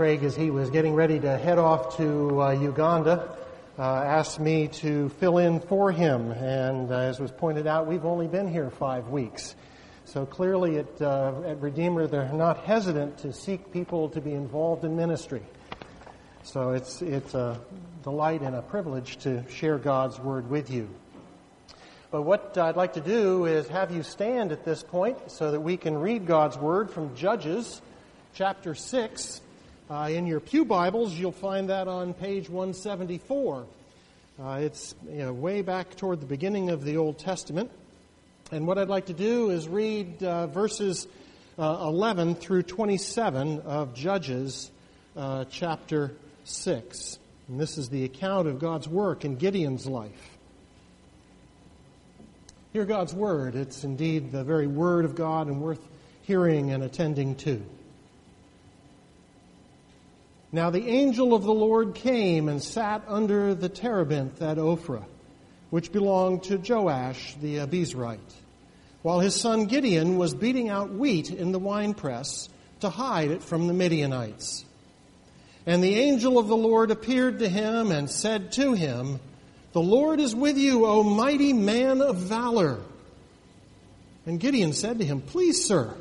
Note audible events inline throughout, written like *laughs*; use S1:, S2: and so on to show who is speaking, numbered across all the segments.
S1: Craig, as he was getting ready to head off to uh, Uganda, uh, asked me to fill in for him. And uh, as was pointed out, we've only been here five weeks. So clearly at, uh, at Redeemer, they're not hesitant to seek people to be involved in ministry. So it's, it's a delight and a privilege to share God's Word with you. But what I'd like to do is have you stand at this point so that we can read God's Word from Judges chapter 6. Uh, in your Pew Bibles, you'll find that on page 174. Uh, it's you know, way back toward the beginning of the Old Testament. And what I'd like to do is read uh, verses uh, 11 through 27 of Judges uh, chapter 6. And this is the account of God's work in Gideon's life. Hear God's word. It's indeed the very word of God and worth hearing and attending to. Now the angel of the Lord came and sat under the terebinth at Ophrah, which belonged to Joash the Abiezrite, while his son Gideon was beating out wheat in the winepress to hide it from the Midianites. And the angel of the Lord appeared to him and said to him, The Lord is with you, O mighty man of valor. And Gideon said to him, Please, sir,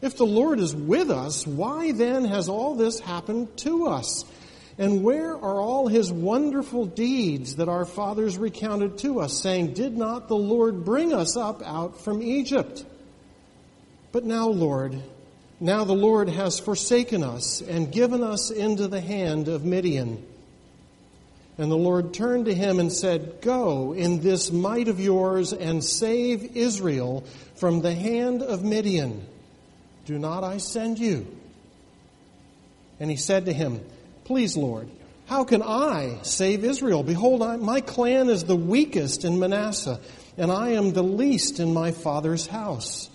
S1: if the Lord is with us, why then has all this happened to us? And where are all his wonderful deeds that our fathers recounted to us, saying, Did not the Lord bring us up out from Egypt? But now, Lord, now the Lord has forsaken us and given us into the hand of Midian. And the Lord turned to him and said, Go in this might of yours and save Israel from the hand of Midian. Do not I send you? And he said to him, Please, Lord, how can I save Israel? Behold, I, my clan is the weakest in Manasseh, and I am the least in my father's house.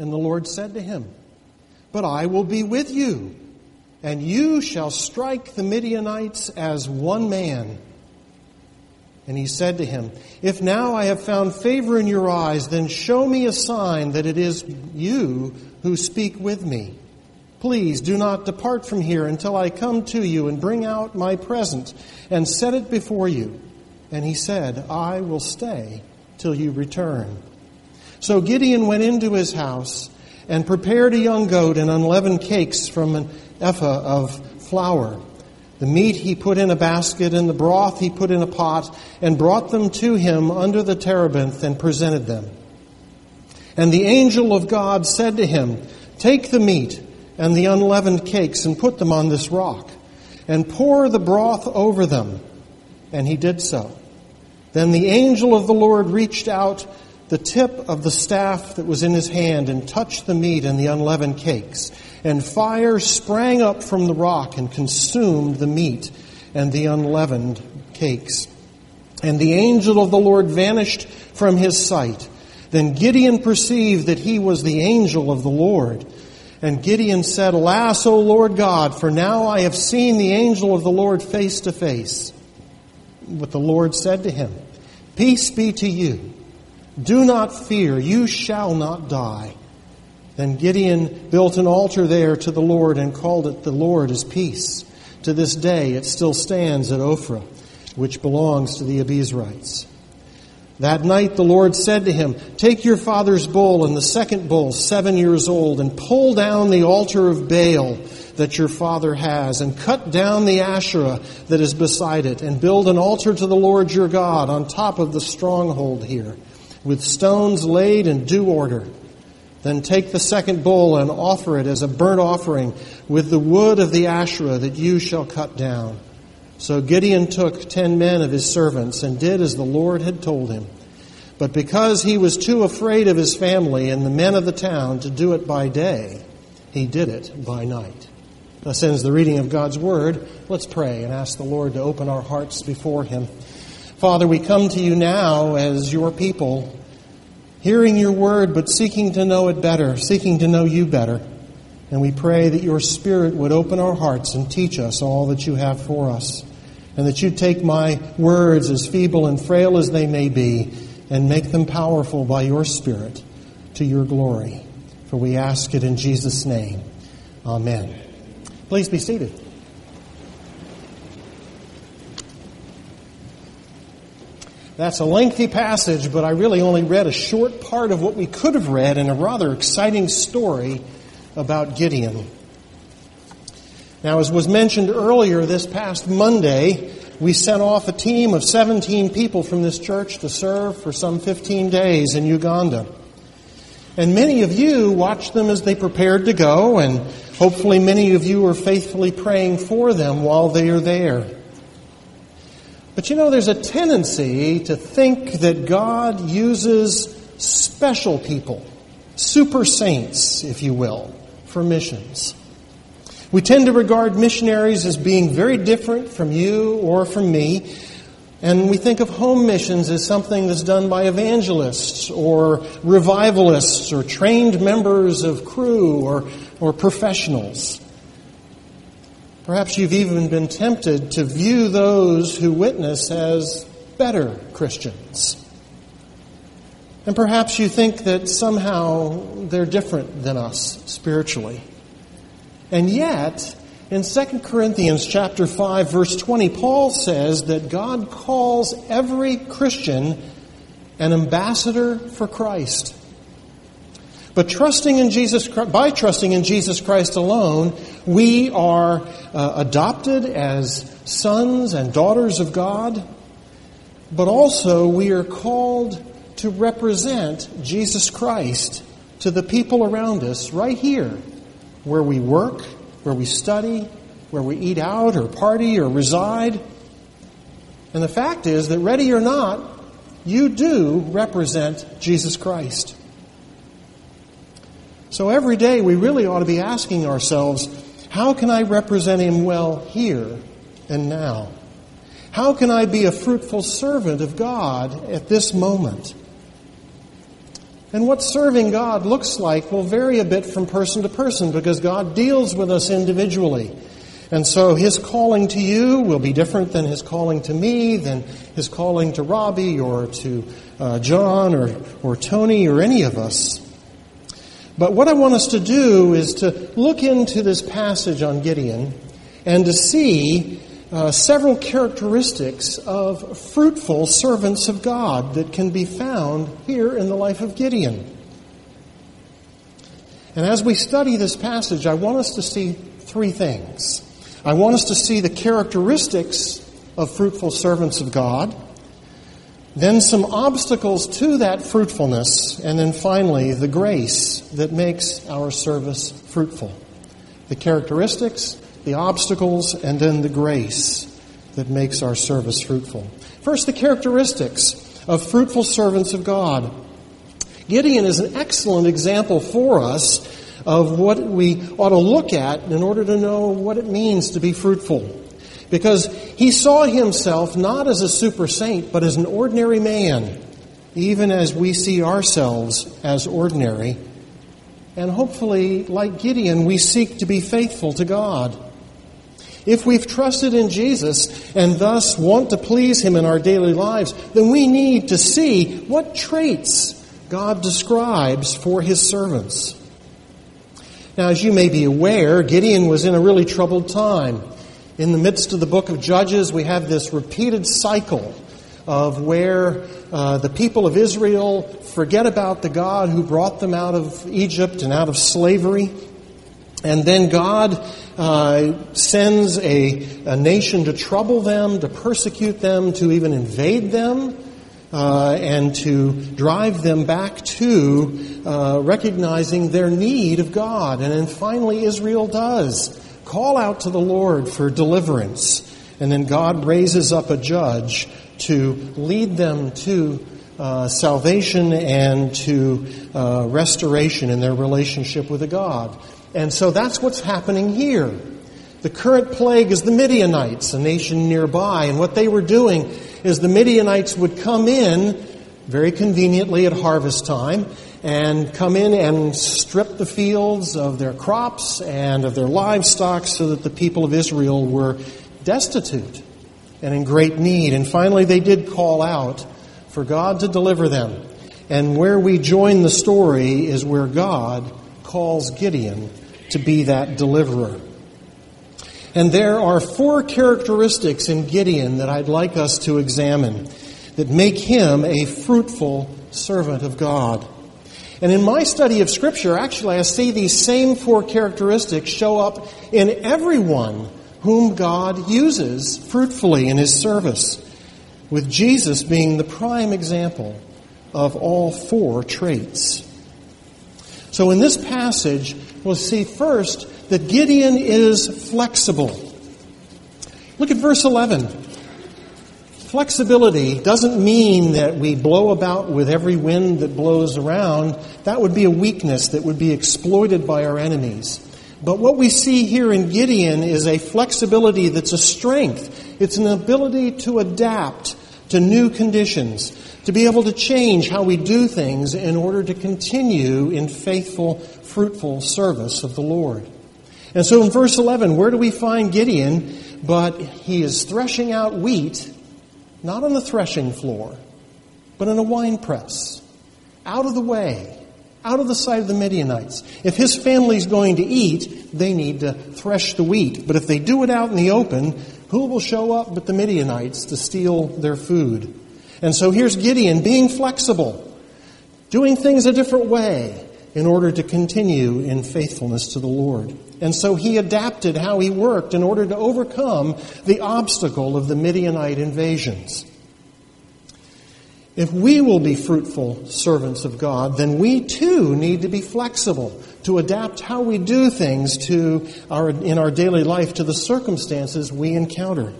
S1: And the Lord said to him, But I will be with you, and you shall strike the Midianites as one man. And he said to him, If now I have found favor in your eyes, then show me a sign that it is you who speak with me. Please do not depart from here until I come to you and bring out my present and set it before you. And he said, I will stay till you return. So Gideon went into his house and prepared a young goat and unleavened cakes from an ephah of flour. The meat he put in a basket, and the broth he put in a pot, and brought them to him under the terebinth and presented them. And the angel of God said to him, Take the meat and the unleavened cakes and put them on this rock, and pour the broth over them. And he did so. Then the angel of the Lord reached out the tip of the staff that was in his hand and touched the meat and the unleavened cakes and fire sprang up from the rock and consumed the meat and the unleavened cakes. And the angel of the Lord vanished from his sight. Then Gideon perceived that he was the angel of the Lord. And Gideon said, Alas, O Lord God, for now I have seen the angel of the Lord face to face. But the Lord said to him, Peace be to you. Do not fear, you shall not die. Then Gideon built an altar there to the Lord and called it the Lord is peace. To this day it still stands at Ophrah, which belongs to the Abiezrites. That night the Lord said to him, Take your father's bull and the second bull, seven years old, and pull down the altar of Baal that your father has, and cut down the Asherah that is beside it, and build an altar to the Lord your God on top of the stronghold here, with stones laid in due order. Then take the second bull and offer it as a burnt offering with the wood of the Asherah that you shall cut down. So Gideon took ten men of his servants and did as the Lord had told him. But because he was too afraid of his family and the men of the town to do it by day, he did it by night. Thus ends the reading of God's Word. Let's pray and ask the Lord to open our hearts before Him. Father, we come to you now as your people hearing your word, but seeking to know it better, seeking to know you better. And we pray that your Spirit would open our hearts and teach us all that you have for us. And that you take my words, as feeble and frail as they may be, and make them powerful by your Spirit to your glory. For we ask it in Jesus' name. Amen. Please be seated. That's a lengthy passage, but I really only read a short part of what we could have read in a rather exciting story about Gideon. Now, as was mentioned earlier, this past Monday, we sent off a team of 17 people from this church to serve for some 15 days in Uganda. And many of you watched them as they prepared to go, and hopefully many of you are faithfully praying for them while they are there. But you know, there's a tendency to think that God uses special people, super saints, if you will, for missions. We tend to regard missionaries as being very different from you or from me. And we think of home missions as something that's done by evangelists or revivalists or trained members of Cru or, or professionals. Perhaps you've even been tempted to view those who witness as better Christians. And perhaps you think that somehow they're different than us spiritually. And yet, in 2 Corinthians chapter 5 verse 20, Paul says that God calls every Christian an ambassador for Christ. But trusting in Jesus, by trusting in Jesus Christ alone, we are uh, adopted as sons and daughters of God, but also we are called to represent Jesus Christ to the people around us right here where we work, where we study, where we eat out or party or reside. And the fact is that, ready or not, you do represent Jesus Christ. So every day we really ought to be asking ourselves, how can I represent Him well here and now? How can I be a fruitful servant of God at this moment? And what serving God looks like will vary a bit from person to person because God deals with us individually. And so his calling to you will be different than his calling to me, than his calling to Robbie or to uh, John or, or Tony or any of us. But what I want us to do is to look into this passage on Gideon and to see uh, several characteristics of fruitful servants of God that can be found here in the life of Gideon. And as we study this passage, I want us to see three things. I want us to see the characteristics of fruitful servants of God, then some obstacles to that fruitfulness, and then finally the grace that makes our service fruitful. The characteristics, the obstacles, and then the grace that makes our service fruitful. First, the characteristics of fruitful servants of God. Gideon is an excellent example for us of what we ought to look at in order to know what it means to be fruitful. Because he saw himself not as a super saint, but as an ordinary man, even as we see ourselves as ordinary. And hopefully, like Gideon, we seek to be faithful to God. If we've trusted in Jesus and thus want to please Him in our daily lives, then we need to see what traits God describes for His servants. Now, as you may be aware, Gideon was in a really troubled time. In the midst of the book of Judges, we have this repeated cycle of where uh, the people of Israel forget about the God who brought them out of Egypt and out of slavery. And then God uh, sends a, a, nation to trouble them, to persecute them, to even invade them, uh, and to drive them back to uh, recognizing their need of God. And then finally, Israel does call out to the Lord for deliverance. And then God raises up a judge to lead them to uh, salvation and to uh, restoration in their relationship with a God. And so that's what's happening here. The current plague is the Midianites, a nation nearby, and what they were doing is the Midianites would come in very conveniently at harvest time and come in and strip the fields of their crops and of their livestock so that the people of Israel were destitute and in great need. And finally, they did call out for God to deliver them. And where we join the story is where God calls Gideon to be that deliverer. And there are four characteristics in Gideon that I'd like us to examine that make him a fruitful servant of God. And in my study of Scripture, actually, I see these same four characteristics show up in everyone whom God uses fruitfully in his service, with Jesus being the prime example of all four traits. So in this passage, we'll see first that Gideon is flexible. Look at verse 11. Flexibility doesn't mean that we blow about with every wind that blows around. That would be a weakness that would be exploited by our enemies. But what we see here in Gideon is a flexibility that's a strength. It's an ability to adapt to new conditions, to be able to change how we do things in order to continue in faithful, fruitful service of the Lord. And so in verse 11, where do we find Gideon? But he is threshing out wheat, not on the threshing floor, but in a wine press, out of the way, out of the sight of the Midianites. If his family's going to eat, they need to thresh the wheat. But if they do it out in the open, who will show up but the Midianites to steal their food? And so here's Gideon being flexible, doing things a different way in order to continue in faithfulness to the Lord. And so he adapted how he worked in order to overcome the obstacle of the Midianite invasions. If we will be fruitful servants of God, then we too need to be flexible to adapt how we do things to our, in our daily life to the circumstances we encounter.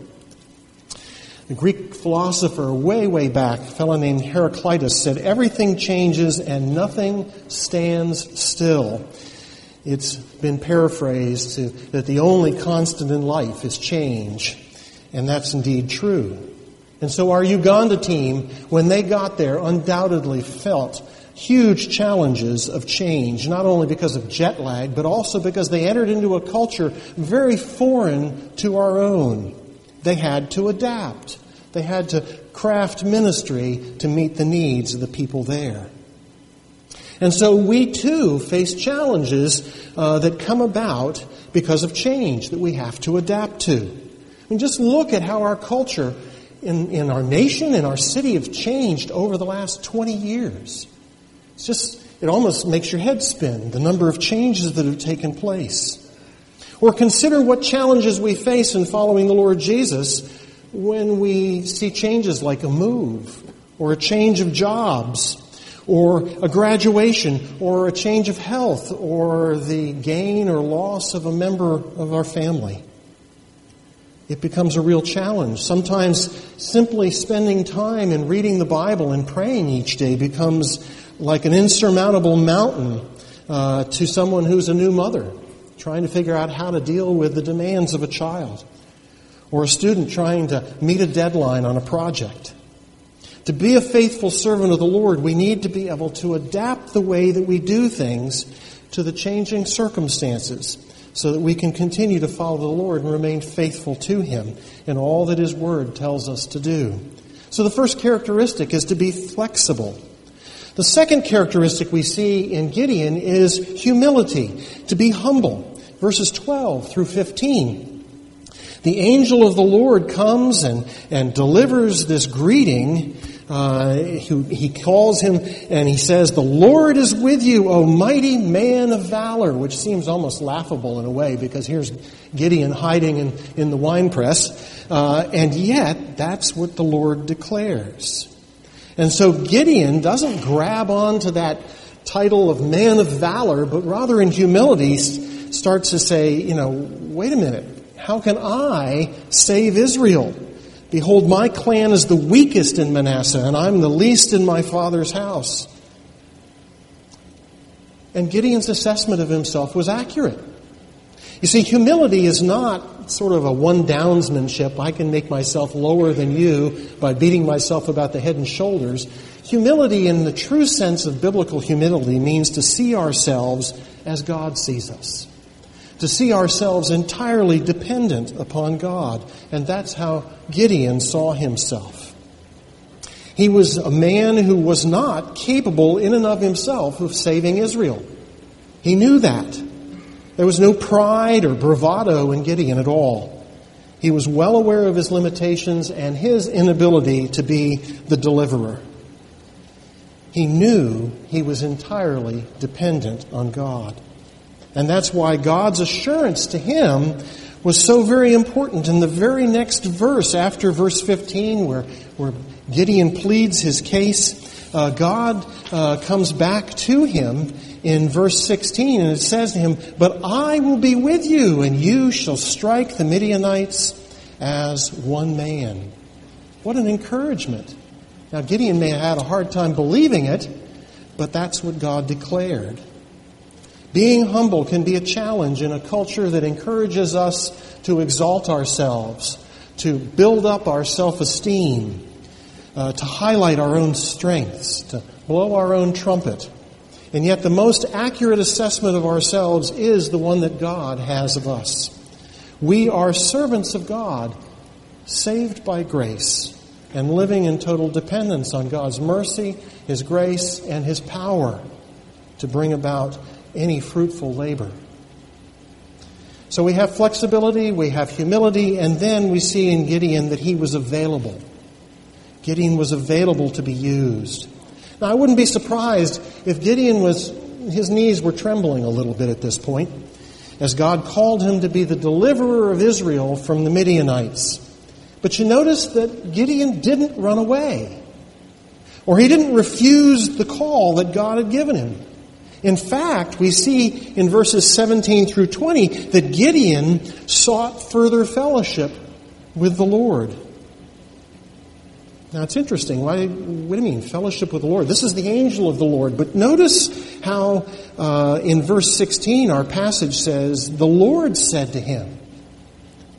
S1: The Greek philosopher way, way back, a fellow named Heraclitus, said, Everything changes and nothing stands still. It's been paraphrased to, that the only constant in life is change. And that's indeed true. And so our Uganda team, when they got there, undoubtedly felt huge challenges of change, not only because of jet lag, but also because they entered into a culture very foreign to our own. They had to adapt. They had to craft ministry to meet the needs of the people there. And so we too face challenges uh, that come about because of change that we have to adapt to. I mean, just look at how our culture in, in our nation, in our city, have changed over the last 20 years. It's just, it almost makes your head spin, the number of changes that have taken place. Or consider what challenges we face in following the Lord Jesus when we see changes like a move, or a change of jobs, or a graduation, or a change of health, or the gain or loss of a member of our family. It becomes a real challenge. Sometimes simply spending time and reading the Bible and praying each day becomes like an insurmountable mountain uh, to someone who's a new mother, trying to figure out how to deal with the demands of a child, or a student trying to meet a deadline on a project. To be a faithful servant of the Lord, we need to be able to adapt the way that we do things to the changing circumstances so that we can continue to follow the Lord and remain faithful to Him in all that His Word tells us to do. So the first characteristic is to be flexible. The second characteristic we see in Gideon is humility, to be humble. Verses 12 through 15. The angel of the Lord comes and, and delivers this greeting uh, he, he calls him and he says, The Lord is with you, O mighty man of valor, which seems almost laughable in a way because here's Gideon hiding in, in the winepress. Uh, and yet, that's what the Lord declares. And so Gideon doesn't grab onto that title of man of valor, but rather in humility starts to say, you know, wait a minute, how can I save Israel? Behold, my clan is the weakest in Manasseh, and I'm the least in my father's house. And Gideon's assessment of himself was accurate. You see, humility is not sort of a one downsmanship. I can make myself lower than you by beating myself about the head and shoulders. Humility, in the true sense of biblical humility, means to see ourselves as God sees us to see ourselves entirely dependent upon God. And that's how Gideon saw himself. He was a man who was not capable in and of himself of saving Israel. He knew that. There was no pride or bravado in Gideon at all. He was well aware of his limitations and his inability to be the deliverer. He knew he was entirely dependent on God. And that's why God's assurance to him was so very important. In the very next verse, after verse 15, where, where Gideon pleads his case, uh, God uh, comes back to him in verse 16, and it says to him, But I will be with you, and you shall strike the Midianites as one man. What an encouragement. Now, Gideon may have had a hard time believing it, but that's what God declared. Being humble can be a challenge in a culture that encourages us to exalt ourselves, to build up our self esteem, uh, to highlight our own strengths, to blow our own trumpet. And yet, the most accurate assessment of ourselves is the one that God has of us. We are servants of God, saved by grace, and living in total dependence on God's mercy, His grace, and His power to bring about any fruitful labor. So we have flexibility, we have humility, and then we see in Gideon that he was available. Gideon was available to be used. Now, I wouldn't be surprised if Gideon was, his knees were trembling a little bit at this point, as God called him to be the deliverer of Israel from the Midianites. But you notice that Gideon didn't run away, or he didn't refuse the call that God had given him. In fact, we see in verses 17 through 20 that Gideon sought further fellowship with the Lord. Now it's interesting. Why, what do you mean, fellowship with the Lord? This is the angel of the Lord. But notice how uh, in verse 16 our passage says, The Lord said to him.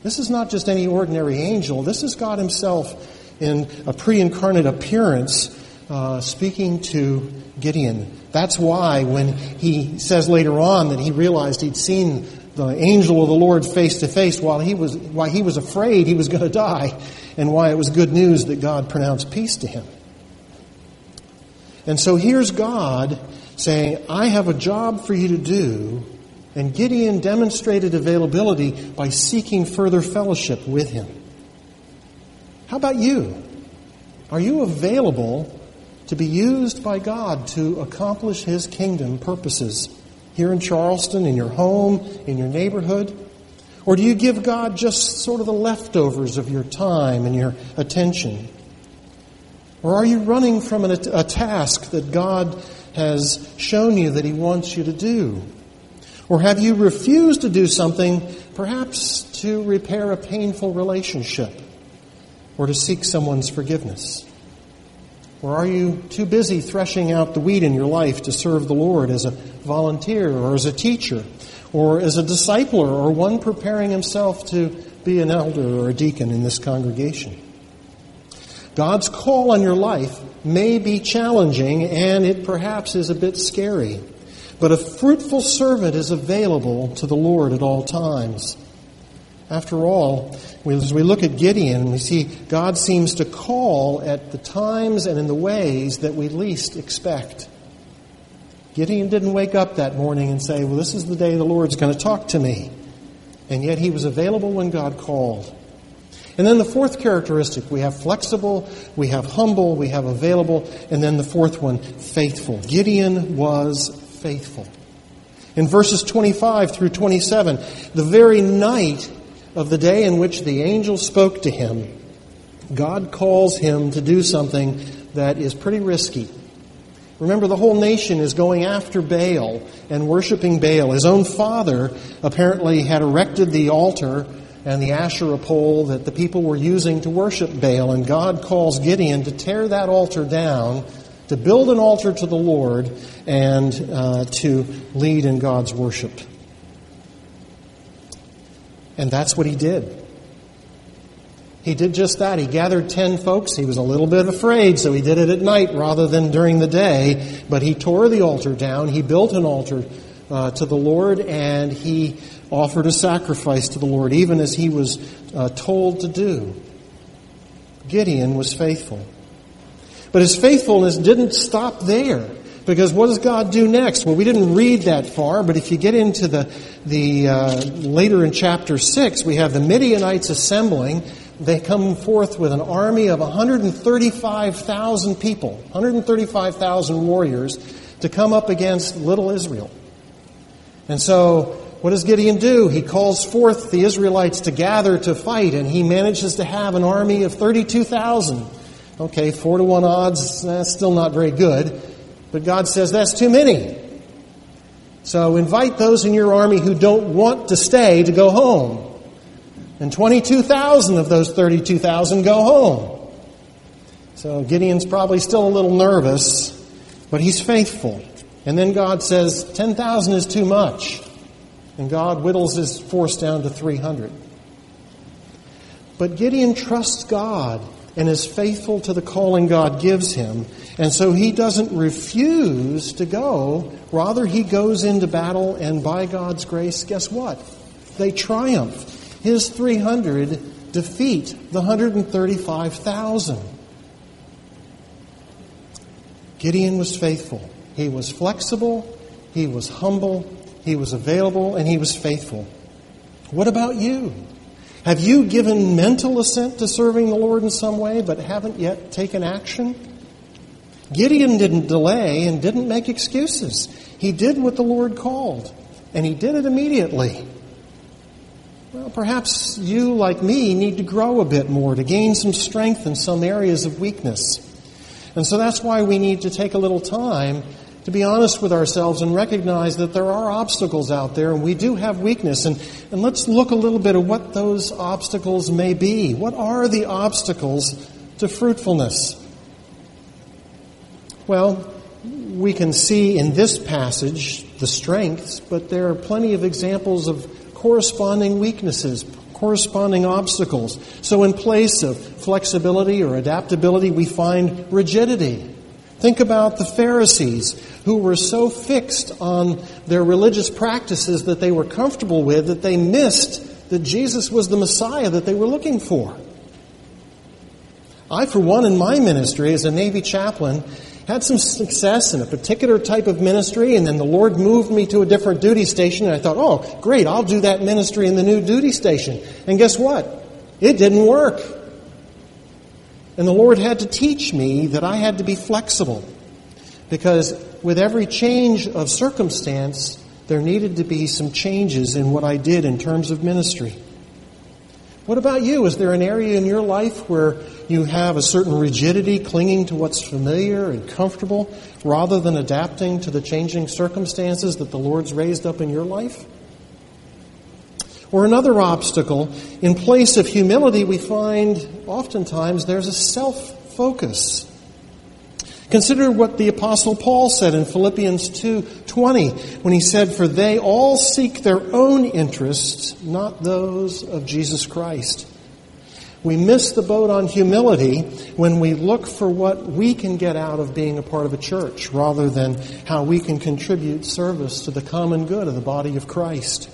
S1: This is not just any ordinary angel. This is God Himself in a pre incarnate appearance uh, speaking to Gideon. That's why when he says later on that he realized he'd seen the angel of the Lord face to face while he was why he was afraid he was going *laughs* to die and why it was good news that God pronounced peace to him. And so here's God saying, I have a job for you to do, and Gideon demonstrated availability by seeking further fellowship with him. How about you? Are you available to be used by God to accomplish His kingdom purposes here in Charleston, in your home, in your neighborhood? Or do you give God just sort of the leftovers of your time and your attention? Or are you running from an, a task that God has shown you that He wants you to do? Or have you refused to do something, perhaps to repair a painful relationship or to seek someone's forgiveness? Or are you too busy threshing out the wheat in your life to serve the Lord as a volunteer or as a teacher or as a discipler or one preparing himself to be an elder or a deacon in this congregation? God's call on your life may be challenging and it perhaps is a bit scary, but a fruitful servant is available to the Lord at all times. After all, as we look at Gideon, we see God seems to call at the times and in the ways that we least expect. Gideon didn't wake up that morning and say, Well, this is the day the Lord's going to talk to me. And yet he was available when God called. And then the fourth characteristic we have flexible, we have humble, we have available, and then the fourth one, faithful. Gideon was faithful. In verses 25 through 27, the very night of the day in which the angel spoke to him, God calls him to do something that is pretty risky. Remember, the whole nation is going after Baal and worshiping Baal. His own father apparently had erected the altar and the Asherah pole that the people were using to worship Baal, and God calls Gideon to tear that altar down, to build an altar to the Lord, and uh, to lead in God's worship. And that's what he did. He did just that. He gathered 10 folks. He was a little bit afraid, so he did it at night rather than during the day. But he tore the altar down. He built an altar uh, to the Lord, and he offered a sacrifice to the Lord, even as he was uh, told to do. Gideon was faithful. But his faithfulness didn't stop there. Because what does God do next? Well, we didn't read that far, but if you get into the, the uh, later in chapter 6, we have the Midianites assembling. They come forth with an army of 135,000 people, 135,000 warriors to come up against little Israel. And so, what does Gideon do? He calls forth the Israelites to gather to fight, and he manages to have an army of 32,000. Okay, four to one odds, that's still not very good. But God says that's too many. So invite those in your army who don't want to stay to go home. And 22,000 of those 32,000 go home. So Gideon's probably still a little nervous, but he's faithful. And then God says, 10,000 is too much. And God whittles his force down to 300. But Gideon trusts God and is faithful to the calling God gives him. And so he doesn't refuse to go. Rather, he goes into battle, and by God's grace, guess what? They triumph. His 300 defeat the 135,000. Gideon was faithful. He was flexible, he was humble, he was available, and he was faithful. What about you? Have you given mental assent to serving the Lord in some way, but haven't yet taken action? Gideon didn't delay and didn't make excuses. He did what the Lord called, and he did it immediately. Well, perhaps you, like me, need to grow a bit more to gain some strength in some areas of weakness. And so that's why we need to take a little time to be honest with ourselves and recognize that there are obstacles out there and we do have weakness. And, and let's look a little bit at what those obstacles may be. What are the obstacles to fruitfulness? Well, we can see in this passage the strengths, but there are plenty of examples of corresponding weaknesses, corresponding obstacles. So, in place of flexibility or adaptability, we find rigidity. Think about the Pharisees who were so fixed on their religious practices that they were comfortable with that they missed that Jesus was the Messiah that they were looking for. I, for one, in my ministry as a Navy chaplain, had some success in a particular type of ministry, and then the Lord moved me to a different duty station, and I thought, oh, great, I'll do that ministry in the new duty station. And guess what? It didn't work. And the Lord had to teach me that I had to be flexible. Because with every change of circumstance, there needed to be some changes in what I did in terms of ministry. What about you? Is there an area in your life where you have a certain rigidity, clinging to what's familiar and comfortable, rather than adapting to the changing circumstances that the Lord's raised up in your life? Or another obstacle, in place of humility, we find oftentimes there's a self focus. Consider what the apostle Paul said in Philippians 2:20 when he said for they all seek their own interests not those of Jesus Christ. We miss the boat on humility when we look for what we can get out of being a part of a church rather than how we can contribute service to the common good of the body of Christ.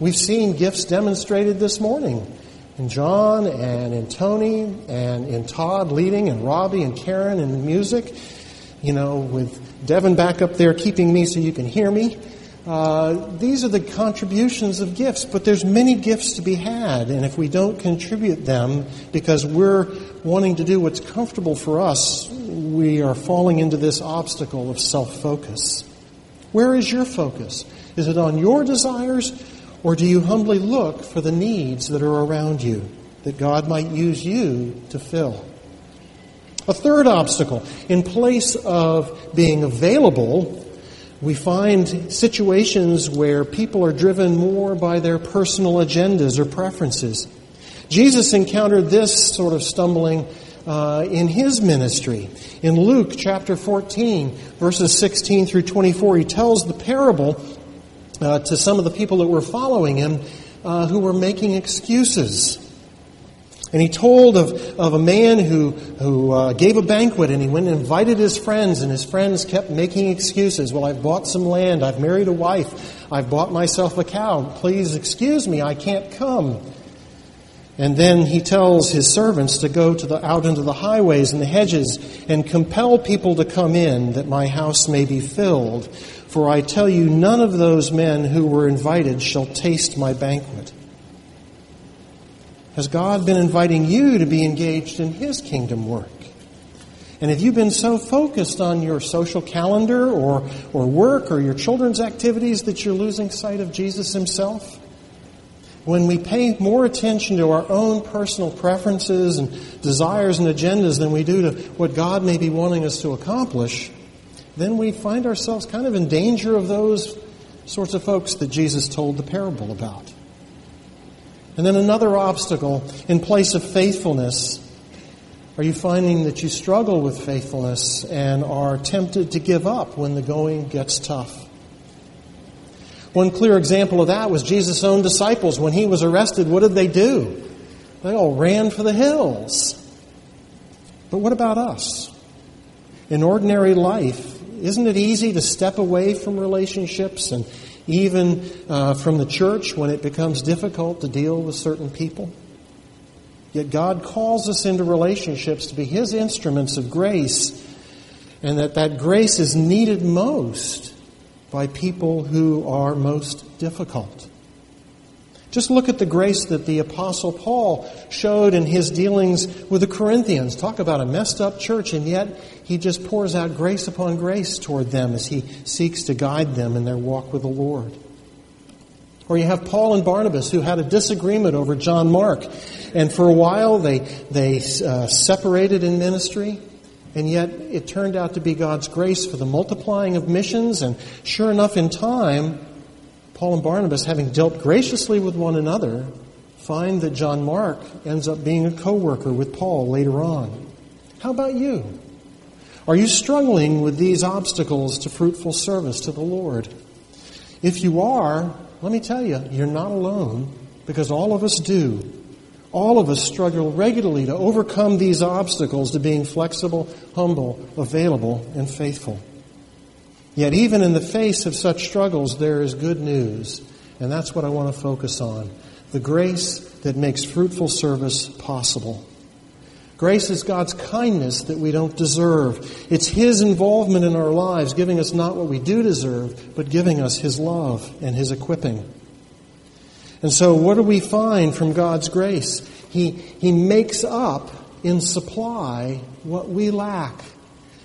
S1: We've seen gifts demonstrated this morning in John and in Tony and in Todd leading and Robbie and Karen and music. You know, with Devin back up there keeping me so you can hear me. Uh, these are the contributions of gifts, but there's many gifts to be had, and if we don't contribute them because we're wanting to do what's comfortable for us, we are falling into this obstacle of self-focus. Where is your focus? Is it on your desires or do you humbly look for the needs that are around you that God might use you to fill? A third obstacle, in place of being available, we find situations where people are driven more by their personal agendas or preferences. Jesus encountered this sort of stumbling uh, in his ministry. In Luke chapter 14, verses 16 through 24, he tells the parable uh, to some of the people that were following him uh, who were making excuses. And he told of, of a man who, who uh, gave a banquet and he went and invited his friends, and his friends kept making excuses. Well, I've bought some land, I've married a wife, I've bought myself a cow. Please excuse me, I can't come. And then he tells his servants to go to the, out into the highways and the hedges and compel people to come in that my house may be filled. For I tell you, none of those men who were invited shall taste my banquet. Has God been inviting you to be engaged in his kingdom work? And have you been so focused on your social calendar or, or work or your children's activities that you're losing sight of Jesus himself? when we pay more attention to our own personal preferences and desires and agendas than we do to what God may be wanting us to accomplish, then we find ourselves kind of in danger of those sorts of folks that Jesus told the parable about. And then another obstacle in place of faithfulness. Are you finding that you struggle with faithfulness and are tempted to give up when the going gets tough? One clear example of that was Jesus' own disciples. When he was arrested, what did they do? They all ran for the hills. But what about us? In ordinary life, isn't it easy to step away from relationships and even uh, from the church when it becomes difficult to deal with certain people? Yet God calls us into relationships to be His instruments of grace, and that that grace is needed most by people who are most difficult. Just look at the grace that the Apostle Paul showed in his dealings with the Corinthians. Talk about a messed up church, and yet he just pours out grace upon grace toward them as he seeks to guide them in their walk with the Lord. Or you have Paul and Barnabas who had a disagreement over John Mark, and for a while they, they uh, separated in ministry. And yet it turned out to be God's grace for the multiplying of missions. And sure enough, in time, Paul and Barnabas, having dealt graciously with one another, find that John Mark ends up being a co worker with Paul later on. How about you? Are you struggling with these obstacles to fruitful service to the Lord? If you are, let me tell you, you're not alone because all of us do. All of us struggle regularly to overcome these obstacles to being flexible, humble, available, and faithful. Yet, even in the face of such struggles, there is good news, and that's what I want to focus on the grace that makes fruitful service possible. Grace is God's kindness that we don't deserve. It's His involvement in our lives, giving us not what we do deserve, but giving us His love and His equipping. And so, what do we find from God's grace? He, he makes up in supply what we lack.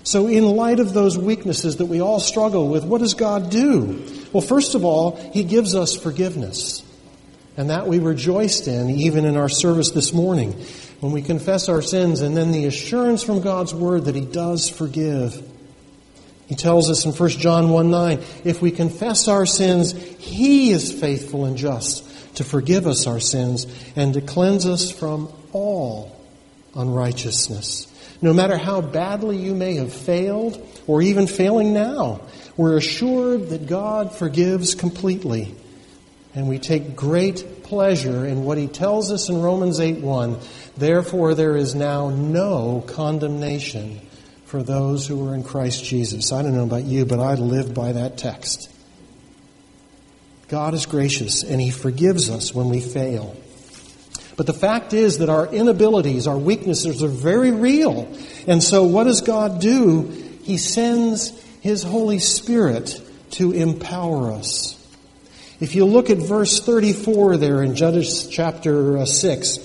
S1: So, in light of those weaknesses that we all struggle with, what does God do? Well, first of all, He gives us forgiveness. And that we rejoiced in even in our service this morning when we confess our sins and then the assurance from God's Word that He does forgive. He tells us in 1 John 1 9, if we confess our sins, He is faithful and just to forgive us our sins and to cleanse us from all unrighteousness. No matter how badly you may have failed or even failing now, we're assured that God forgives completely. And we take great pleasure in what he tells us in Romans 8 1. Therefore, there is now no condemnation for those who are in Christ Jesus. I don't know about you, but I live by that text. God is gracious and He forgives us when we fail. But the fact is that our inabilities, our weaknesses are very real. And so what does God do? He sends His Holy Spirit to empower us. If you look at verse 34 there in Judges chapter uh, 6,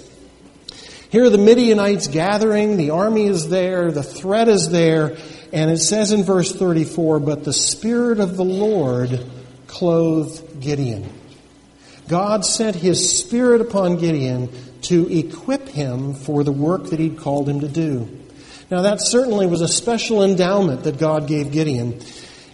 S1: here are the Midianites gathering, the army is there, the threat is there, and it says in verse 34, But the Spirit of the Lord clothed Gideon. God sent his spirit upon Gideon to equip him for the work that he'd called him to do. Now, that certainly was a special endowment that God gave Gideon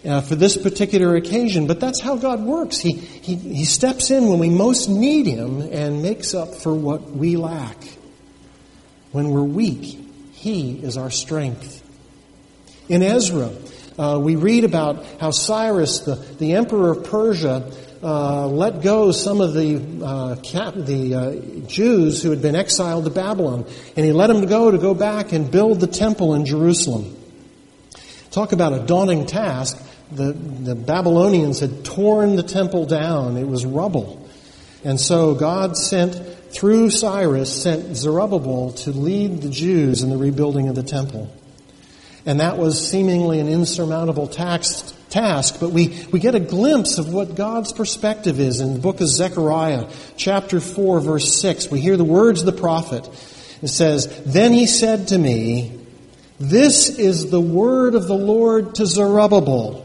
S1: uh, for this particular occasion, but that's how God works. He, he, he steps in when we most need him and makes up for what we lack. When we're weak, he is our strength. In Ezra, uh, we read about how Cyrus, the, the emperor of Persia, uh, let go some of the, uh, cap, the uh, Jews who had been exiled to Babylon, and he let them go to go back and build the temple in Jerusalem. Talk about a daunting task. The, the Babylonians had torn the temple down, it was rubble. And so God sent through Cyrus, sent Zerubbabel to lead the Jews in the rebuilding of the temple. And that was seemingly an insurmountable task, task, but we, we get a glimpse of what God's perspective is in the book of Zechariah, chapter 4, verse 6. We hear the words of the prophet. It says, Then he said to me, This is the word of the Lord to Zerubbabel,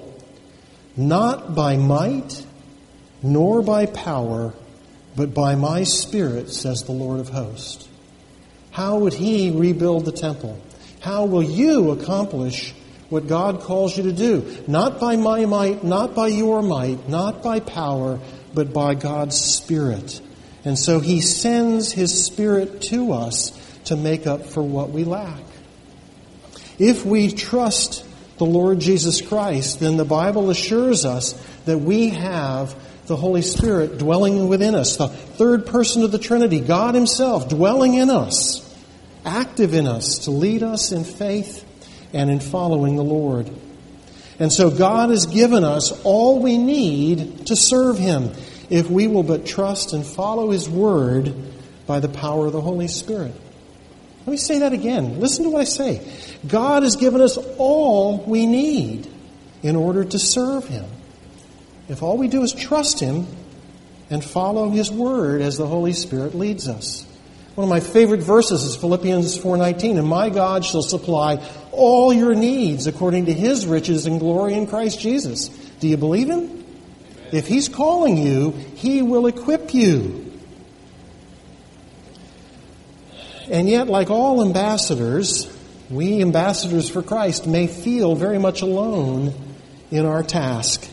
S1: not by might, nor by power, but by my Spirit, says the Lord of hosts. How would he rebuild the temple? How will you accomplish what God calls you to do? Not by my might, not by your might, not by power, but by God's Spirit. And so he sends his Spirit to us to make up for what we lack. If we trust the Lord Jesus Christ, then the Bible assures us that we have the Holy Spirit dwelling within us, the third person of the Trinity, God Himself dwelling in us, active in us to lead us in faith and in following the Lord. And so God has given us all we need to serve Him if we will but trust and follow His Word by the power of the Holy Spirit. Let me say that again. Listen to what I say. God has given us all we need in order to serve Him. If all we do is trust Him and follow His Word as the Holy Spirit leads us. One of my favorite verses is Philippians 4:19, "And my God shall supply all your needs according to his riches and glory in Christ Jesus." Do you believe him? If he's calling you, he will equip you. And yet, like all ambassadors, we ambassadors for Christ may feel very much alone in our task,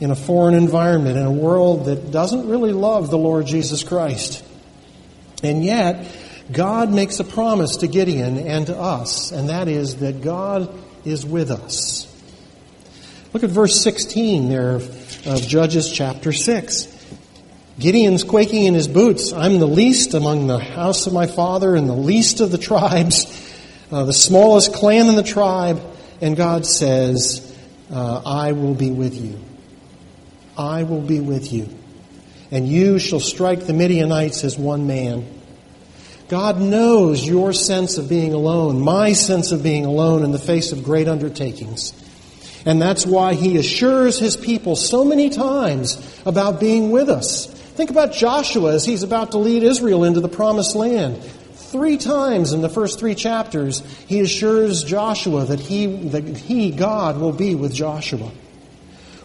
S1: in a foreign environment, in a world that doesn't really love the Lord Jesus Christ. And yet, God makes a promise to Gideon and to us, and that is that God is with us. Look at verse 16 there of Judges chapter 6. Gideon's quaking in his boots. I'm the least among the house of my father and the least of the tribes, *laughs* uh, the smallest clan in the tribe. And God says, uh, I will be with you. I will be with you. And you shall strike the Midianites as one man. God knows your sense of being alone, my sense of being alone in the face of great undertakings. And that's why he assures his people so many times about being with us. Think about Joshua as he's about to lead Israel into the promised land. Three times in the first three chapters, he assures Joshua that he, that he, God, will be with Joshua.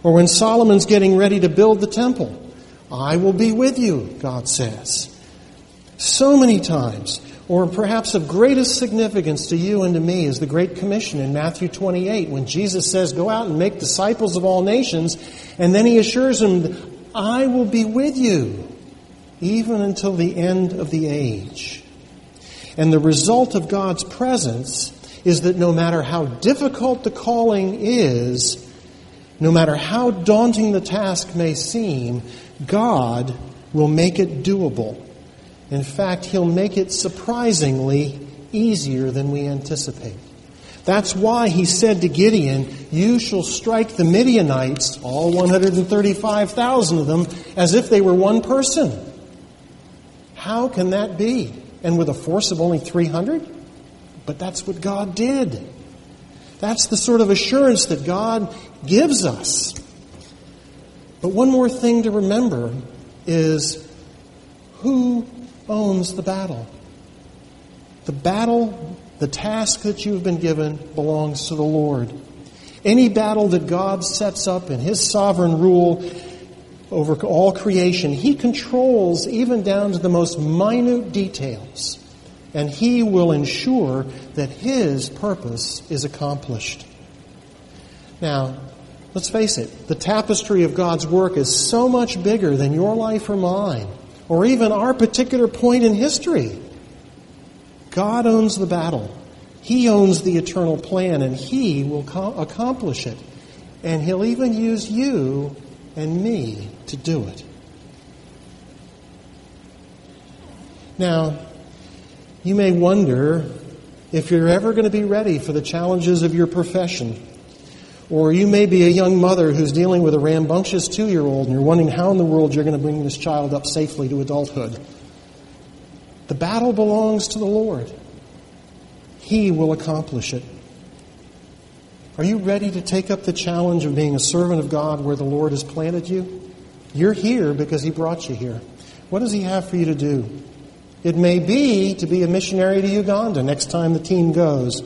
S1: Or when Solomon's getting ready to build the temple, I will be with you, God says. So many times. Or perhaps of greatest significance to you and to me is the Great Commission in Matthew 28 when Jesus says, Go out and make disciples of all nations. And then he assures them, I will be with you even until the end of the age. And the result of God's presence is that no matter how difficult the calling is, no matter how daunting the task may seem, God will make it doable. In fact, He'll make it surprisingly easier than we anticipate. That's why he said to Gideon, You shall strike the Midianites, all 135,000 of them, as if they were one person. How can that be? And with a force of only 300? But that's what God did. That's the sort of assurance that God gives us. But one more thing to remember is who owns the battle? The battle the task that you have been given belongs to the Lord. Any battle that God sets up in His sovereign rule over all creation, He controls even down to the most minute details. And He will ensure that His purpose is accomplished. Now, let's face it, the tapestry of God's work is so much bigger than your life or mine, or even our particular point in history. God owns the battle. He owns the eternal plan, and He will co- accomplish it. And He'll even use you and me to do it. Now, you may wonder if you're ever going to be ready for the challenges of your profession. Or you may be a young mother who's dealing with a rambunctious two year old and you're wondering how in the world you're going to bring this child up safely to adulthood. The battle belongs to the Lord. He will accomplish it. Are you ready to take up the challenge of being a servant of God where the Lord has planted you? You're here because He brought you here. What does He have for you to do? It may be to be a missionary to Uganda next time the team goes,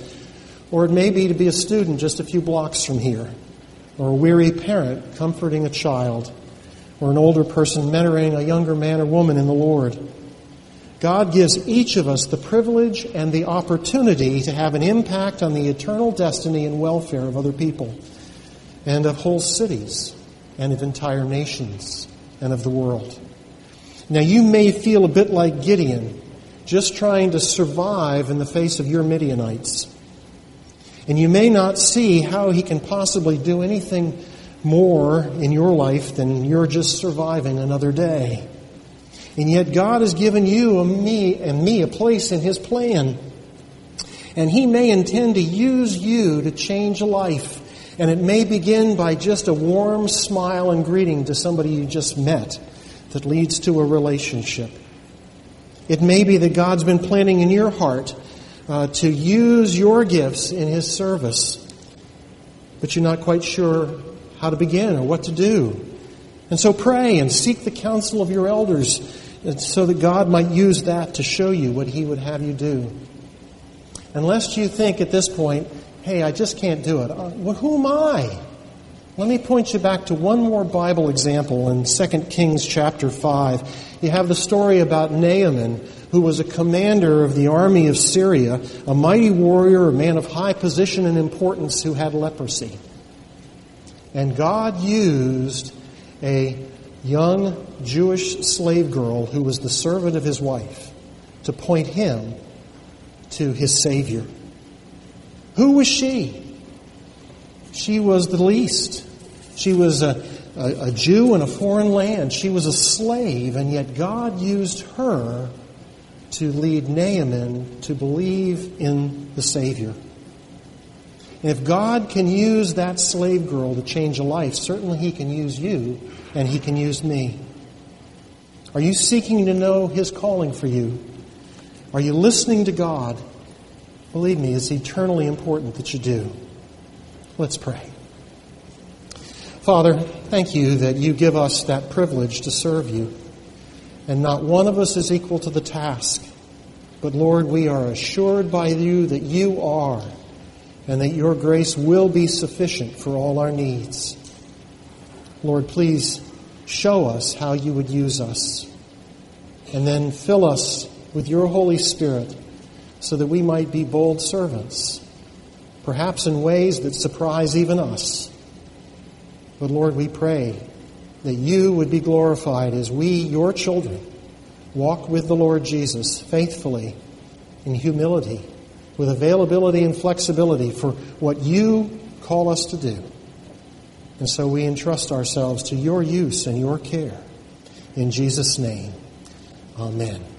S1: or it may be to be a student just a few blocks from here, or a weary parent comforting a child, or an older person mentoring a younger man or woman in the Lord. God gives each of us the privilege and the opportunity to have an impact on the eternal destiny and welfare of other people, and of whole cities, and of entire nations, and of the world. Now, you may feel a bit like Gideon, just trying to survive in the face of your Midianites. And you may not see how he can possibly do anything more in your life than you're just surviving another day. And yet God has given you and me and me a place in His plan. And He may intend to use you to change a life. And it may begin by just a warm smile and greeting to somebody you just met that leads to a relationship. It may be that God's been planting in your heart uh, to use your gifts in His service, but you're not quite sure how to begin or what to do. And so pray and seek the counsel of your elders so that God might use that to show you what He would have you do. Unless you think at this point, hey, I just can't do it. Uh, well, who am I? Let me point you back to one more Bible example in 2 Kings chapter 5. You have the story about Naaman, who was a commander of the army of Syria, a mighty warrior, a man of high position and importance who had leprosy. And God used a young Jewish slave girl who was the servant of his wife to point him to his Savior. Who was she? She was the least. She was a, a, a, Jew in a foreign land. She was a slave, and yet God used her to lead Naaman to believe in the Savior. And if God can use that slave girl to change a life, certainly He can use you and He can use me. Are you seeking to know His calling for you? Are you listening to God? Believe me, it's eternally important that you do. Let's pray. Father, thank you that you give us that privilege to serve you. And not one of us is equal to the task. But Lord, we are assured by you that you are, and that your grace will be sufficient for all our needs. Lord, please show us how you would use us. And then fill us with your Holy Spirit so that we might be bold servants, perhaps in ways that surprise even us. But Lord, we pray that you would be glorified as we, your children, walk with the Lord Jesus faithfully in humility, with availability and flexibility for what you call us to do. And so we entrust ourselves to your use and your care. In Jesus' name, amen.